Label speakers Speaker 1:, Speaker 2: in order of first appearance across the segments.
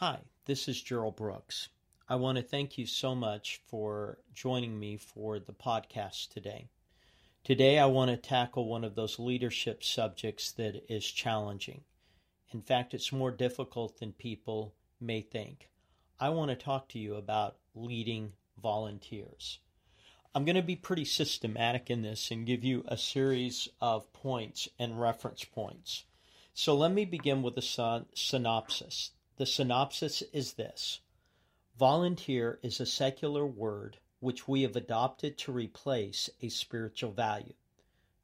Speaker 1: Hi, this is Gerald Brooks. I want to thank you so much for joining me for the podcast today. Today, I want to tackle one of those leadership subjects that is challenging. In fact, it's more difficult than people may think. I want to talk to you about leading volunteers. I'm going to be pretty systematic in this and give you a series of points and reference points. So let me begin with a synopsis. The synopsis is this Volunteer is a secular word which we have adopted to replace a spiritual value.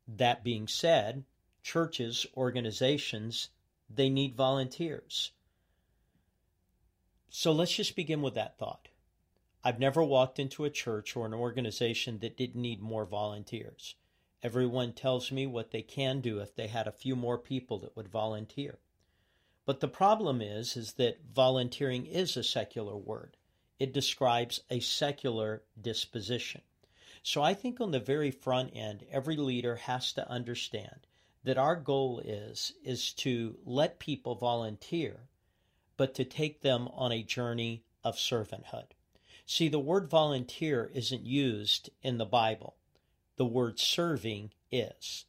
Speaker 1: That being said, churches, organizations, they need volunteers. So let's just begin with that thought. I've never walked into a church or an organization that didn't need more volunteers. Everyone tells me what they can do if they had a few more people that would volunteer. But the problem is is that volunteering is a secular word. It describes a secular disposition. So I think on the very front end every leader has to understand that our goal is is to let people volunteer but to take them on a journey of servanthood. See, the word volunteer isn't used in the Bible. The word serving is.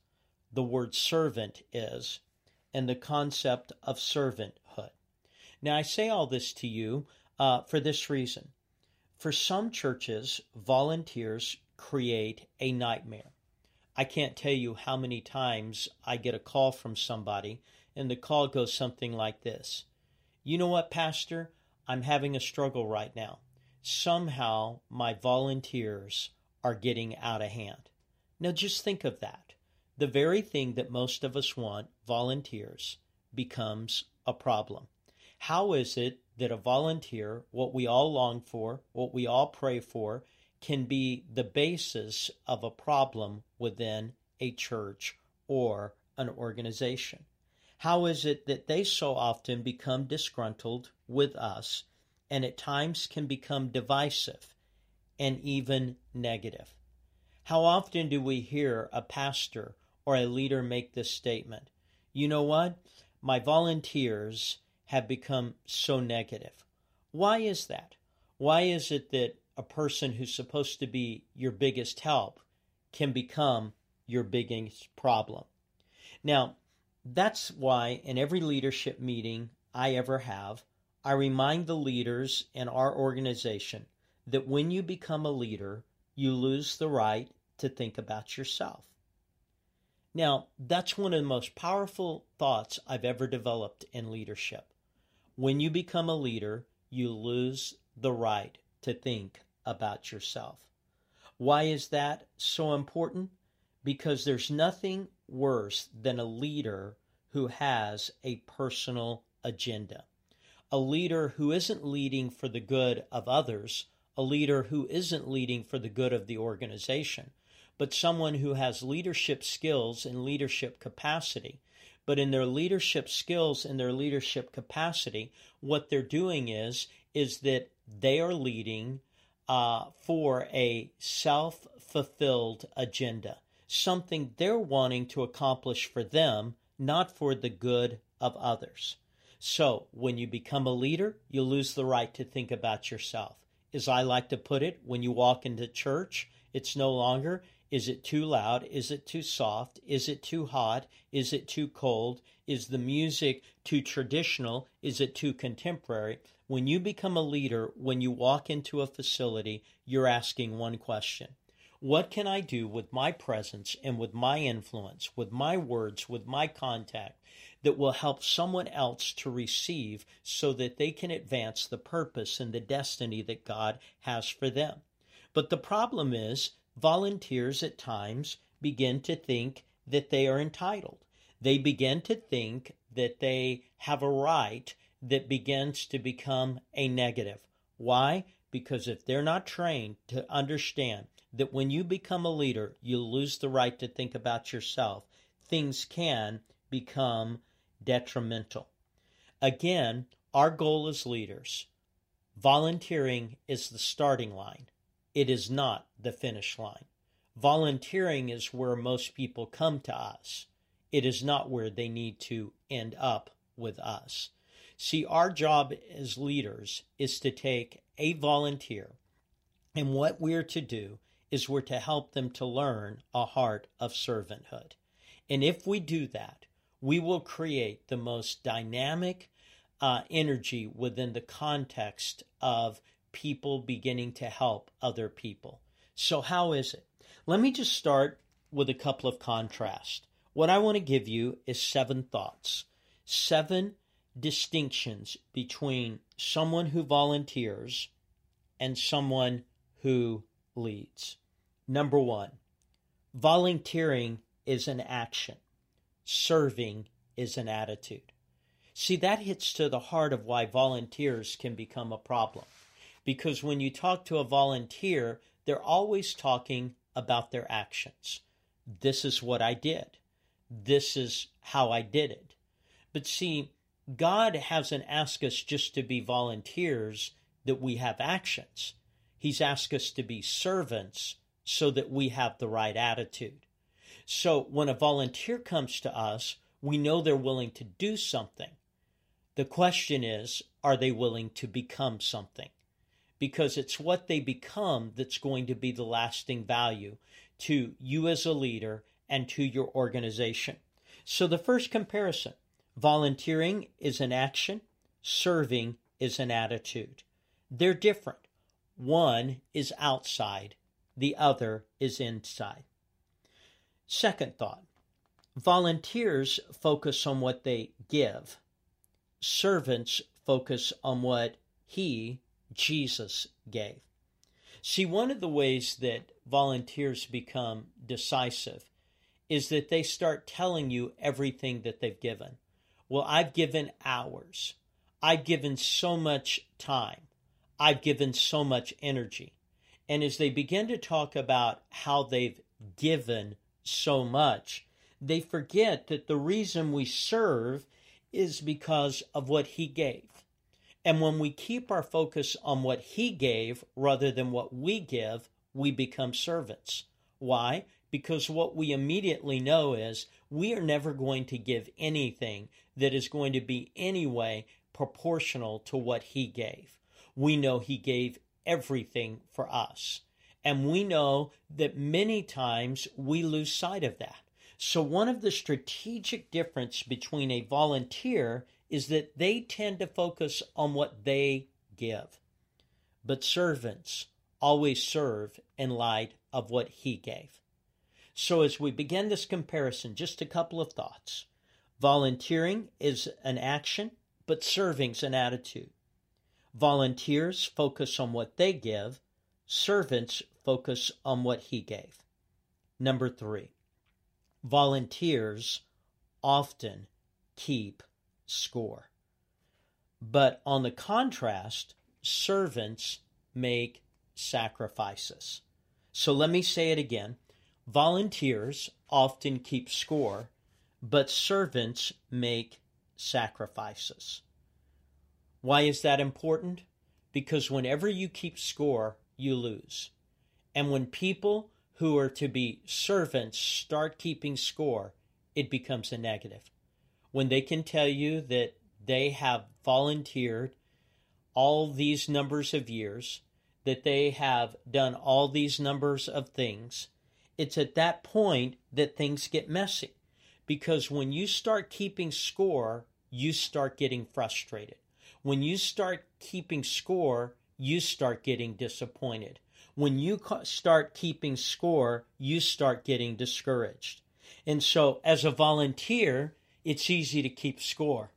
Speaker 1: The word servant is and the concept of servanthood. Now, I say all this to you uh, for this reason. For some churches, volunteers create a nightmare. I can't tell you how many times I get a call from somebody, and the call goes something like this You know what, Pastor? I'm having a struggle right now. Somehow my volunteers are getting out of hand. Now, just think of that the very thing that most of us want, volunteers, becomes a problem. How is it that a volunteer, what we all long for, what we all pray for, can be the basis of a problem within a church or an organization? How is it that they so often become disgruntled with us and at times can become divisive and even negative? How often do we hear a pastor or a leader make this statement You know what? My volunteers have become so negative. Why is that? Why is it that a person who's supposed to be your biggest help can become your biggest problem? Now, that's why in every leadership meeting I ever have, I remind the leaders in our organization that when you become a leader, you lose the right to think about yourself. Now, that's one of the most powerful thoughts I've ever developed in leadership. When you become a leader, you lose the right to think about yourself. Why is that so important? Because there's nothing worse than a leader who has a personal agenda. A leader who isn't leading for the good of others, a leader who isn't leading for the good of the organization, but someone who has leadership skills and leadership capacity. But in their leadership skills and their leadership capacity, what they're doing is is that they are leading uh, for a self fulfilled agenda, something they're wanting to accomplish for them, not for the good of others. So, when you become a leader, you lose the right to think about yourself. As I like to put it, when you walk into church, it's no longer is it too loud? Is it too soft? Is it too hot? Is it too cold? Is the music too traditional? Is it too contemporary? When you become a leader, when you walk into a facility, you're asking one question What can I do with my presence and with my influence, with my words, with my contact that will help someone else to receive so that they can advance the purpose and the destiny that God has for them? But the problem is, volunteers at times begin to think that they are entitled. They begin to think that they have a right that begins to become a negative. Why? Because if they're not trained to understand that when you become a leader, you lose the right to think about yourself, things can become detrimental. Again, our goal as leaders, volunteering is the starting line. It is not the finish line. Volunteering is where most people come to us. It is not where they need to end up with us. See, our job as leaders is to take a volunteer, and what we're to do is we're to help them to learn a heart of servanthood. And if we do that, we will create the most dynamic uh, energy within the context of people beginning to help other people. So, how is it? Let me just start with a couple of contrasts. What I want to give you is seven thoughts, seven distinctions between someone who volunteers and someone who leads. Number one, volunteering is an action, serving is an attitude. See, that hits to the heart of why volunteers can become a problem. Because when you talk to a volunteer, they're always talking about their actions. This is what I did. This is how I did it. But see, God hasn't asked us just to be volunteers that we have actions. He's asked us to be servants so that we have the right attitude. So when a volunteer comes to us, we know they're willing to do something. The question is, are they willing to become something? Because it's what they become that's going to be the lasting value to you as a leader and to your organization. So the first comparison volunteering is an action, serving is an attitude. They're different. One is outside, the other is inside. Second thought volunteers focus on what they give, servants focus on what he, Jesus, gave. See, one of the ways that volunteers become decisive is that they start telling you everything that they've given. Well, I've given hours. I've given so much time. I've given so much energy. And as they begin to talk about how they've given so much, they forget that the reason we serve is because of what He gave. And when we keep our focus on what He gave rather than what we give, we become servants. Why? Because what we immediately know is we are never going to give anything that is going to be anyway proportional to what He gave. We know He gave everything for us. And we know that many times we lose sight of that. So, one of the strategic difference between a volunteer is that they tend to focus on what they give. But servants always serve in light of what he gave. So, as we begin this comparison, just a couple of thoughts. Volunteering is an action, but serving's an attitude. Volunteers focus on what they give, servants focus on what he gave. Number three, volunteers often keep score. But on the contrast, servants make sacrifices. So let me say it again. Volunteers often keep score, but servants make sacrifices. Why is that important? Because whenever you keep score, you lose. And when people who are to be servants start keeping score, it becomes a negative. When they can tell you that they have volunteered all these numbers of years, that they have done all these numbers of things, it's at that point that things get messy. Because when you start keeping score, you start getting frustrated. When you start keeping score, you start getting disappointed. When you start keeping score, you start getting discouraged. And so, as a volunteer, it's easy to keep score.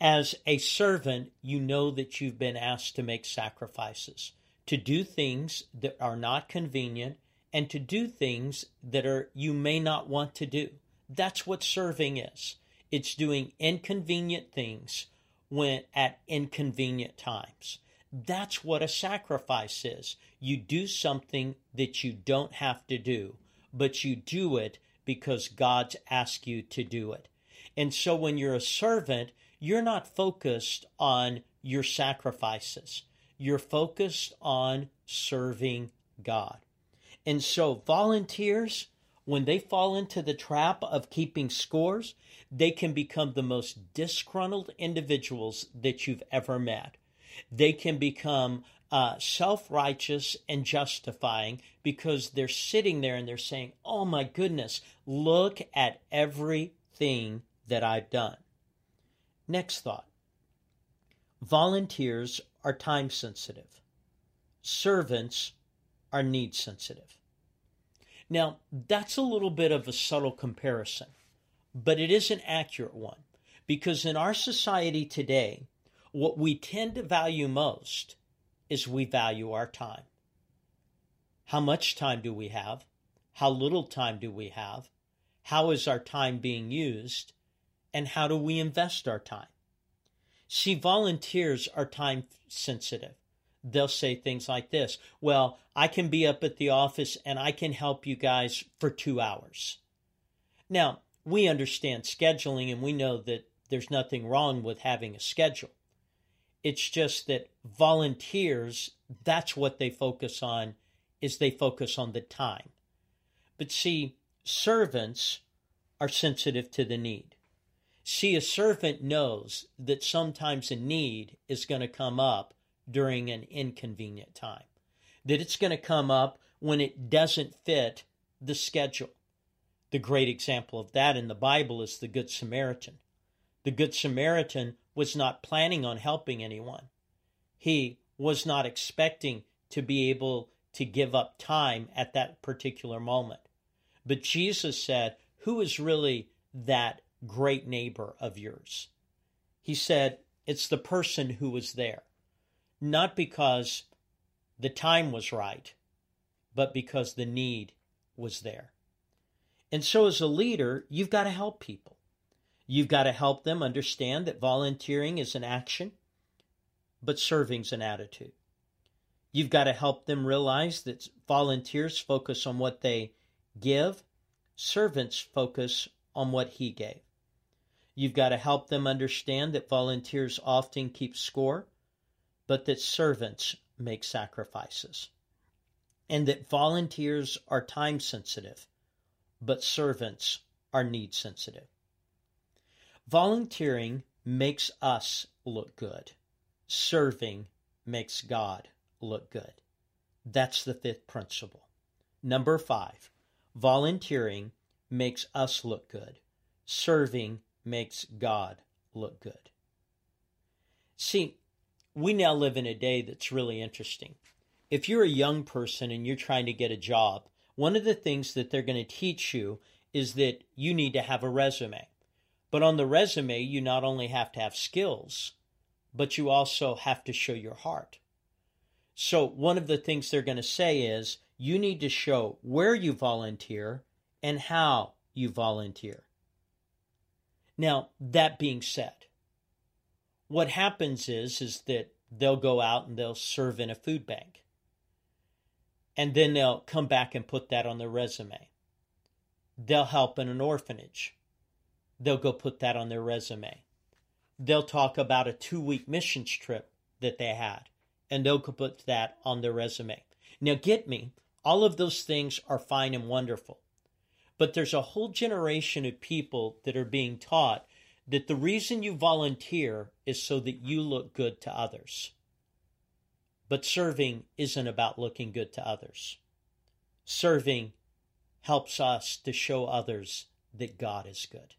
Speaker 1: As a servant, you know that you've been asked to make sacrifices, to do things that are not convenient, and to do things that are you may not want to do. That's what serving is. It's doing inconvenient things when at inconvenient times. That's what a sacrifice is. You do something that you don't have to do, but you do it because God's asked you to do it. And so when you're a servant, you're not focused on your sacrifices. You're focused on serving God. And so volunteers, when they fall into the trap of keeping scores, they can become the most disgruntled individuals that you've ever met. They can become uh, self righteous and justifying because they're sitting there and they're saying, Oh my goodness, look at everything that I've done. Next thought volunteers are time sensitive, servants are need sensitive. Now, that's a little bit of a subtle comparison, but it is an accurate one because in our society today, what we tend to value most is we value our time. How much time do we have? How little time do we have? How is our time being used? And how do we invest our time? See, volunteers are time sensitive. They'll say things like this Well, I can be up at the office and I can help you guys for two hours. Now, we understand scheduling and we know that there's nothing wrong with having a schedule. It's just that volunteers, that's what they focus on, is they focus on the time. But see, servants are sensitive to the need. See, a servant knows that sometimes a need is going to come up during an inconvenient time, that it's going to come up when it doesn't fit the schedule. The great example of that in the Bible is the Good Samaritan. The Good Samaritan was not planning on helping anyone. He was not expecting to be able to give up time at that particular moment. But Jesus said, Who is really that great neighbor of yours? He said, It's the person who was there. Not because the time was right, but because the need was there. And so, as a leader, you've got to help people. You've got to help them understand that volunteering is an action, but serving's an attitude. You've got to help them realize that volunteers focus on what they give, servants focus on what he gave. You've got to help them understand that volunteers often keep score, but that servants make sacrifices. And that volunteers are time sensitive, but servants are need sensitive. Volunteering makes us look good. Serving makes God look good. That's the fifth principle. Number five, volunteering makes us look good. Serving makes God look good. See, we now live in a day that's really interesting. If you're a young person and you're trying to get a job, one of the things that they're going to teach you is that you need to have a resume. But on the resume, you not only have to have skills, but you also have to show your heart. So, one of the things they're going to say is you need to show where you volunteer and how you volunteer. Now, that being said, what happens is is that they'll go out and they'll serve in a food bank. And then they'll come back and put that on their resume. They'll help in an orphanage they'll go put that on their resume. They'll talk about a two week missions trip that they had, and they'll put that on their resume. Now, get me, all of those things are fine and wonderful. But there's a whole generation of people that are being taught that the reason you volunteer is so that you look good to others. But serving isn't about looking good to others. Serving helps us to show others that God is good.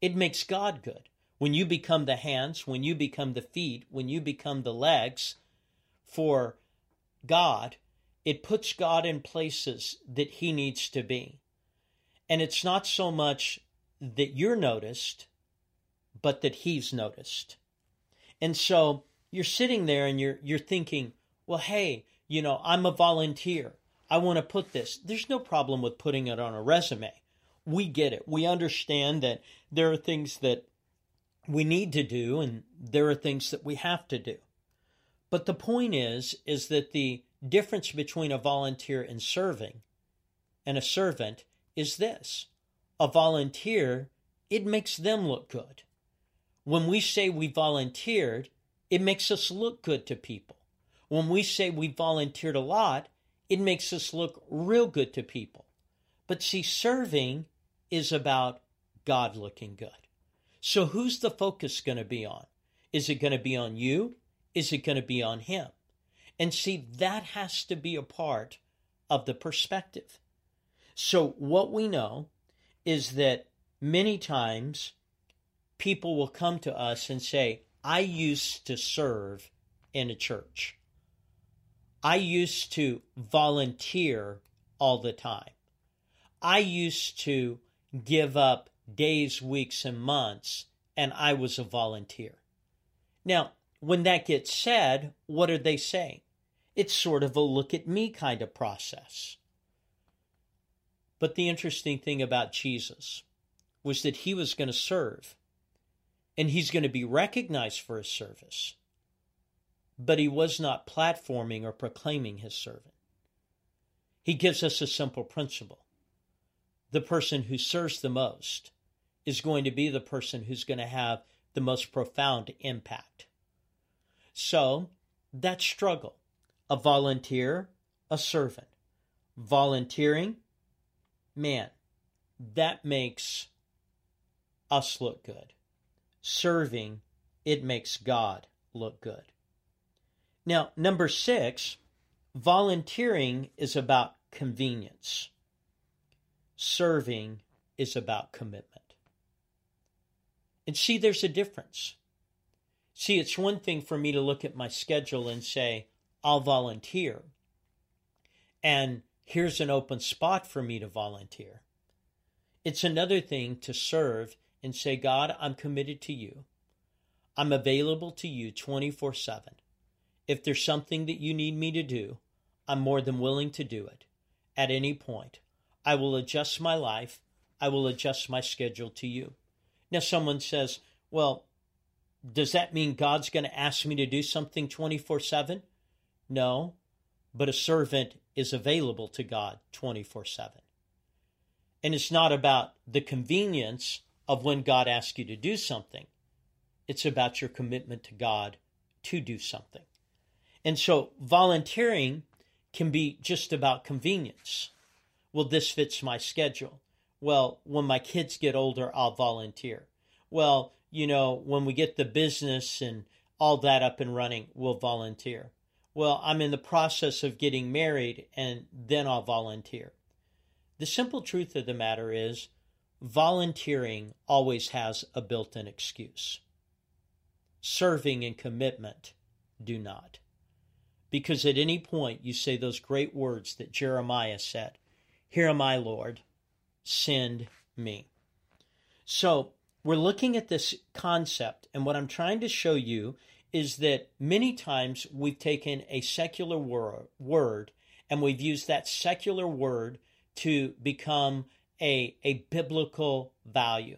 Speaker 1: It makes God good. When you become the hands, when you become the feet, when you become the legs for God, it puts God in places that He needs to be. And it's not so much that you're noticed, but that He's noticed. And so you're sitting there and you're you're thinking, well, hey, you know, I'm a volunteer. I want to put this. There's no problem with putting it on a resume we get it. We understand that there are things that we need to do and there are things that we have to do. But the point is is that the difference between a volunteer and serving and a servant is this. A volunteer, it makes them look good. When we say we volunteered, it makes us look good to people. When we say we volunteered a lot, it makes us look real good to people. But see, serving is about God looking good. So who's the focus going to be on? Is it going to be on you? Is it going to be on him? And see, that has to be a part of the perspective. So what we know is that many times people will come to us and say, I used to serve in a church. I used to volunteer all the time. I used to give up days, weeks, and months, and I was a volunteer. Now, when that gets said, what are they saying? It's sort of a look at me kind of process. But the interesting thing about Jesus was that he was going to serve and he's going to be recognized for his service. But he was not platforming or proclaiming his servant. He gives us a simple principle the person who serves the most is going to be the person who's going to have the most profound impact. So, that struggle a volunteer, a servant. Volunteering, man, that makes us look good. Serving, it makes God look good. Now, number six, volunteering is about convenience. Serving is about commitment. And see, there's a difference. See, it's one thing for me to look at my schedule and say, I'll volunteer. And here's an open spot for me to volunteer. It's another thing to serve and say, God, I'm committed to you. I'm available to you 24 7. If there's something that you need me to do, I'm more than willing to do it at any point. I will adjust my life. I will adjust my schedule to you. Now, someone says, well, does that mean God's going to ask me to do something 24 7? No, but a servant is available to God 24 7. And it's not about the convenience of when God asks you to do something, it's about your commitment to God to do something. And so volunteering can be just about convenience. Well, this fits my schedule. Well, when my kids get older, I'll volunteer. Well, you know, when we get the business and all that up and running, we'll volunteer. Well, I'm in the process of getting married and then I'll volunteer. The simple truth of the matter is volunteering always has a built in excuse. Serving and commitment do not. Because at any point you say those great words that Jeremiah said Here am I, Lord, send me. So we're looking at this concept, and what I'm trying to show you is that many times we've taken a secular wor- word and we've used that secular word to become a, a biblical value.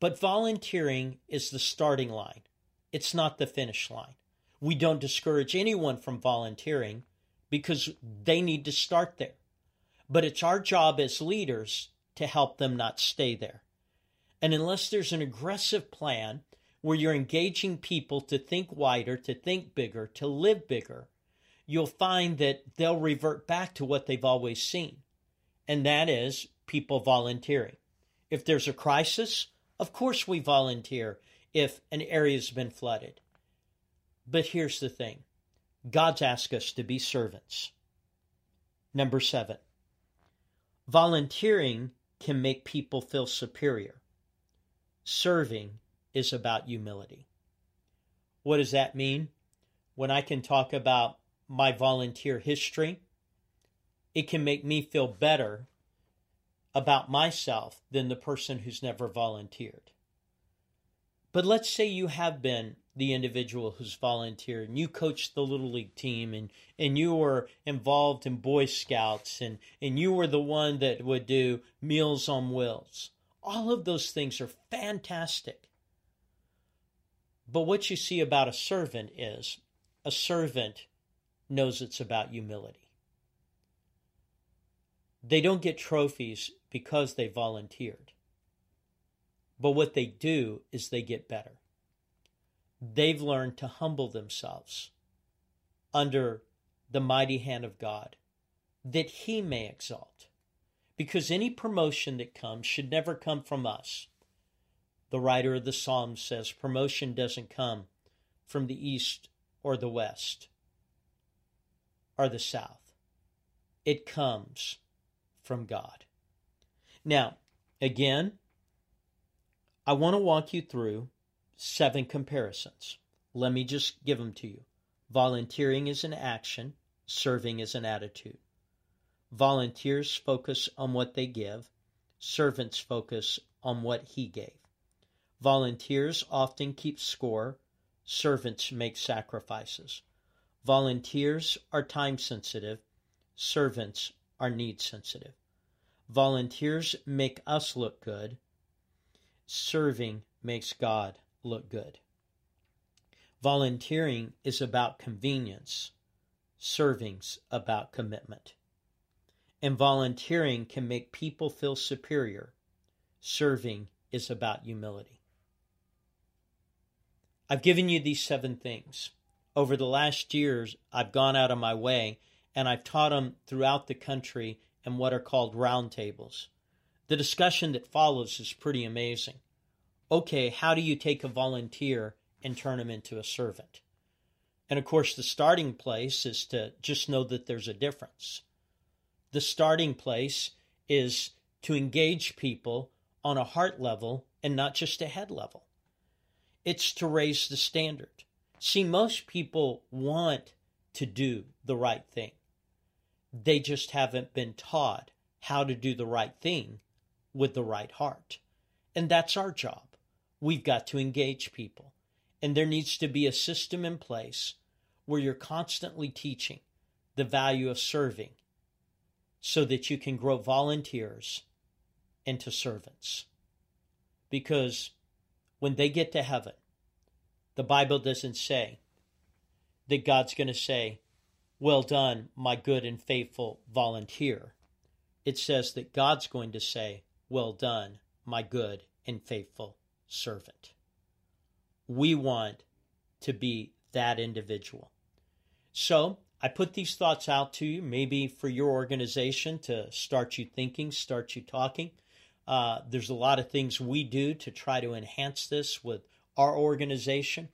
Speaker 1: But volunteering is the starting line, it's not the finish line. We don't discourage anyone from volunteering because they need to start there. But it's our job as leaders to help them not stay there. And unless there's an aggressive plan where you're engaging people to think wider, to think bigger, to live bigger, you'll find that they'll revert back to what they've always seen. And that is people volunteering. If there's a crisis, of course we volunteer if an area's been flooded. But here's the thing God's asked us to be servants. Number seven, volunteering can make people feel superior. Serving is about humility. What does that mean? When I can talk about my volunteer history, it can make me feel better about myself than the person who's never volunteered. But let's say you have been the individual who's volunteered and you coached the little league team and, and you were involved in Boy Scouts and, and you were the one that would do Meals on Wheels. All of those things are fantastic. But what you see about a servant is a servant knows it's about humility. They don't get trophies because they volunteered. But what they do is they get better. They've learned to humble themselves under the mighty hand of God that He may exalt. because any promotion that comes should never come from us. The writer of the Psalms says promotion doesn't come from the east or the west or the south, it comes from God. Now, again, I want to walk you through seven comparisons. Let me just give them to you. Volunteering is an action, serving is an attitude. Volunteers focus on what they give, servants focus on what he gave. Volunteers often keep score, servants make sacrifices. Volunteers are time sensitive, servants are need sensitive. Volunteers make us look good, serving makes God look good. Volunteering is about convenience, serving's about commitment. And volunteering can make people feel superior, serving is about humility. I've given you these seven things. Over the last years, I've gone out of my way and I've taught them throughout the country in what are called roundtables. The discussion that follows is pretty amazing. Okay, how do you take a volunteer and turn him into a servant? And of course, the starting place is to just know that there's a difference. The starting place is to engage people on a heart level and not just a head level. It's to raise the standard. See, most people want to do the right thing. They just haven't been taught how to do the right thing with the right heart. And that's our job. We've got to engage people. And there needs to be a system in place where you're constantly teaching the value of serving so that you can grow volunteers into servants. Because when they get to heaven, the Bible doesn't say that God's going to say, Well done, my good and faithful volunteer. It says that God's going to say, Well done, my good and faithful servant. We want to be that individual. So I put these thoughts out to you, maybe for your organization to start you thinking, start you talking. Uh, there's a lot of things we do to try to enhance this with our organization,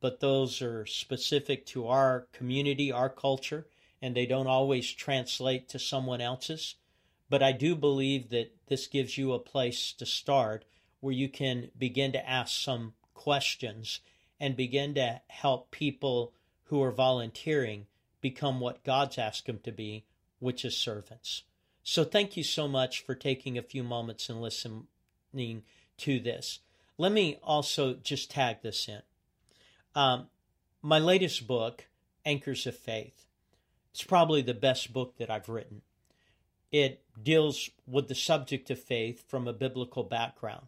Speaker 1: but those are specific to our community, our culture, and they don't always translate to someone else's. But I do believe that this gives you a place to start where you can begin to ask some questions and begin to help people who are volunteering become what God's asked them to be, which is servants. So thank you so much for taking a few moments and listening to this. Let me also just tag this in. Um, my latest book, Anchors of Faith, it's probably the best book that I've written. It deals with the subject of faith from a biblical background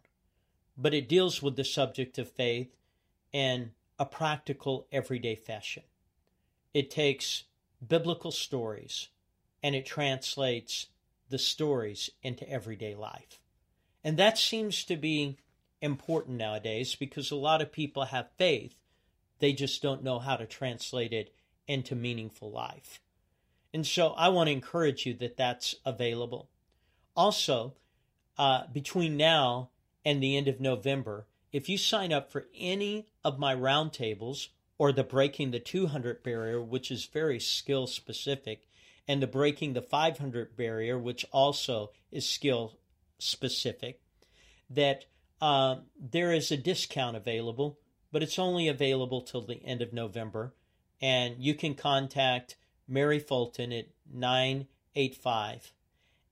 Speaker 1: but it deals with the subject of faith in a practical, everyday fashion. It takes biblical stories and it translates the stories into everyday life. And that seems to be important nowadays because a lot of people have faith, they just don't know how to translate it into meaningful life. And so I want to encourage you that that's available. Also, uh, between now and the end of November, if you sign up for any of my roundtables or the Breaking the 200 Barrier, which is very skill specific, and the Breaking the 500 Barrier, which also is skill specific, that uh, there is a discount available, but it's only available till the end of November. And you can contact Mary Fulton at 985,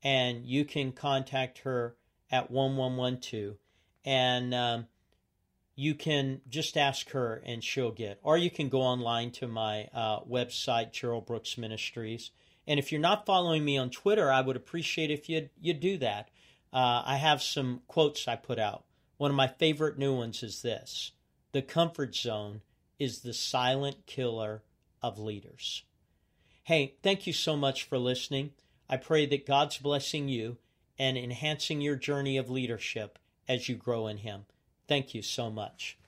Speaker 1: and you can contact her at 1112 and um, you can just ask her and she'll get or you can go online to my uh, website gerald brooks ministries and if you're not following me on twitter i would appreciate if you you do that. Uh, i have some quotes i put out. One of my favorite new ones is this. The comfort zone is the silent killer of leaders. Hey thank you so much for listening. I pray that god's blessing you and enhancing your journey of leadership as you grow in Him. Thank you so much.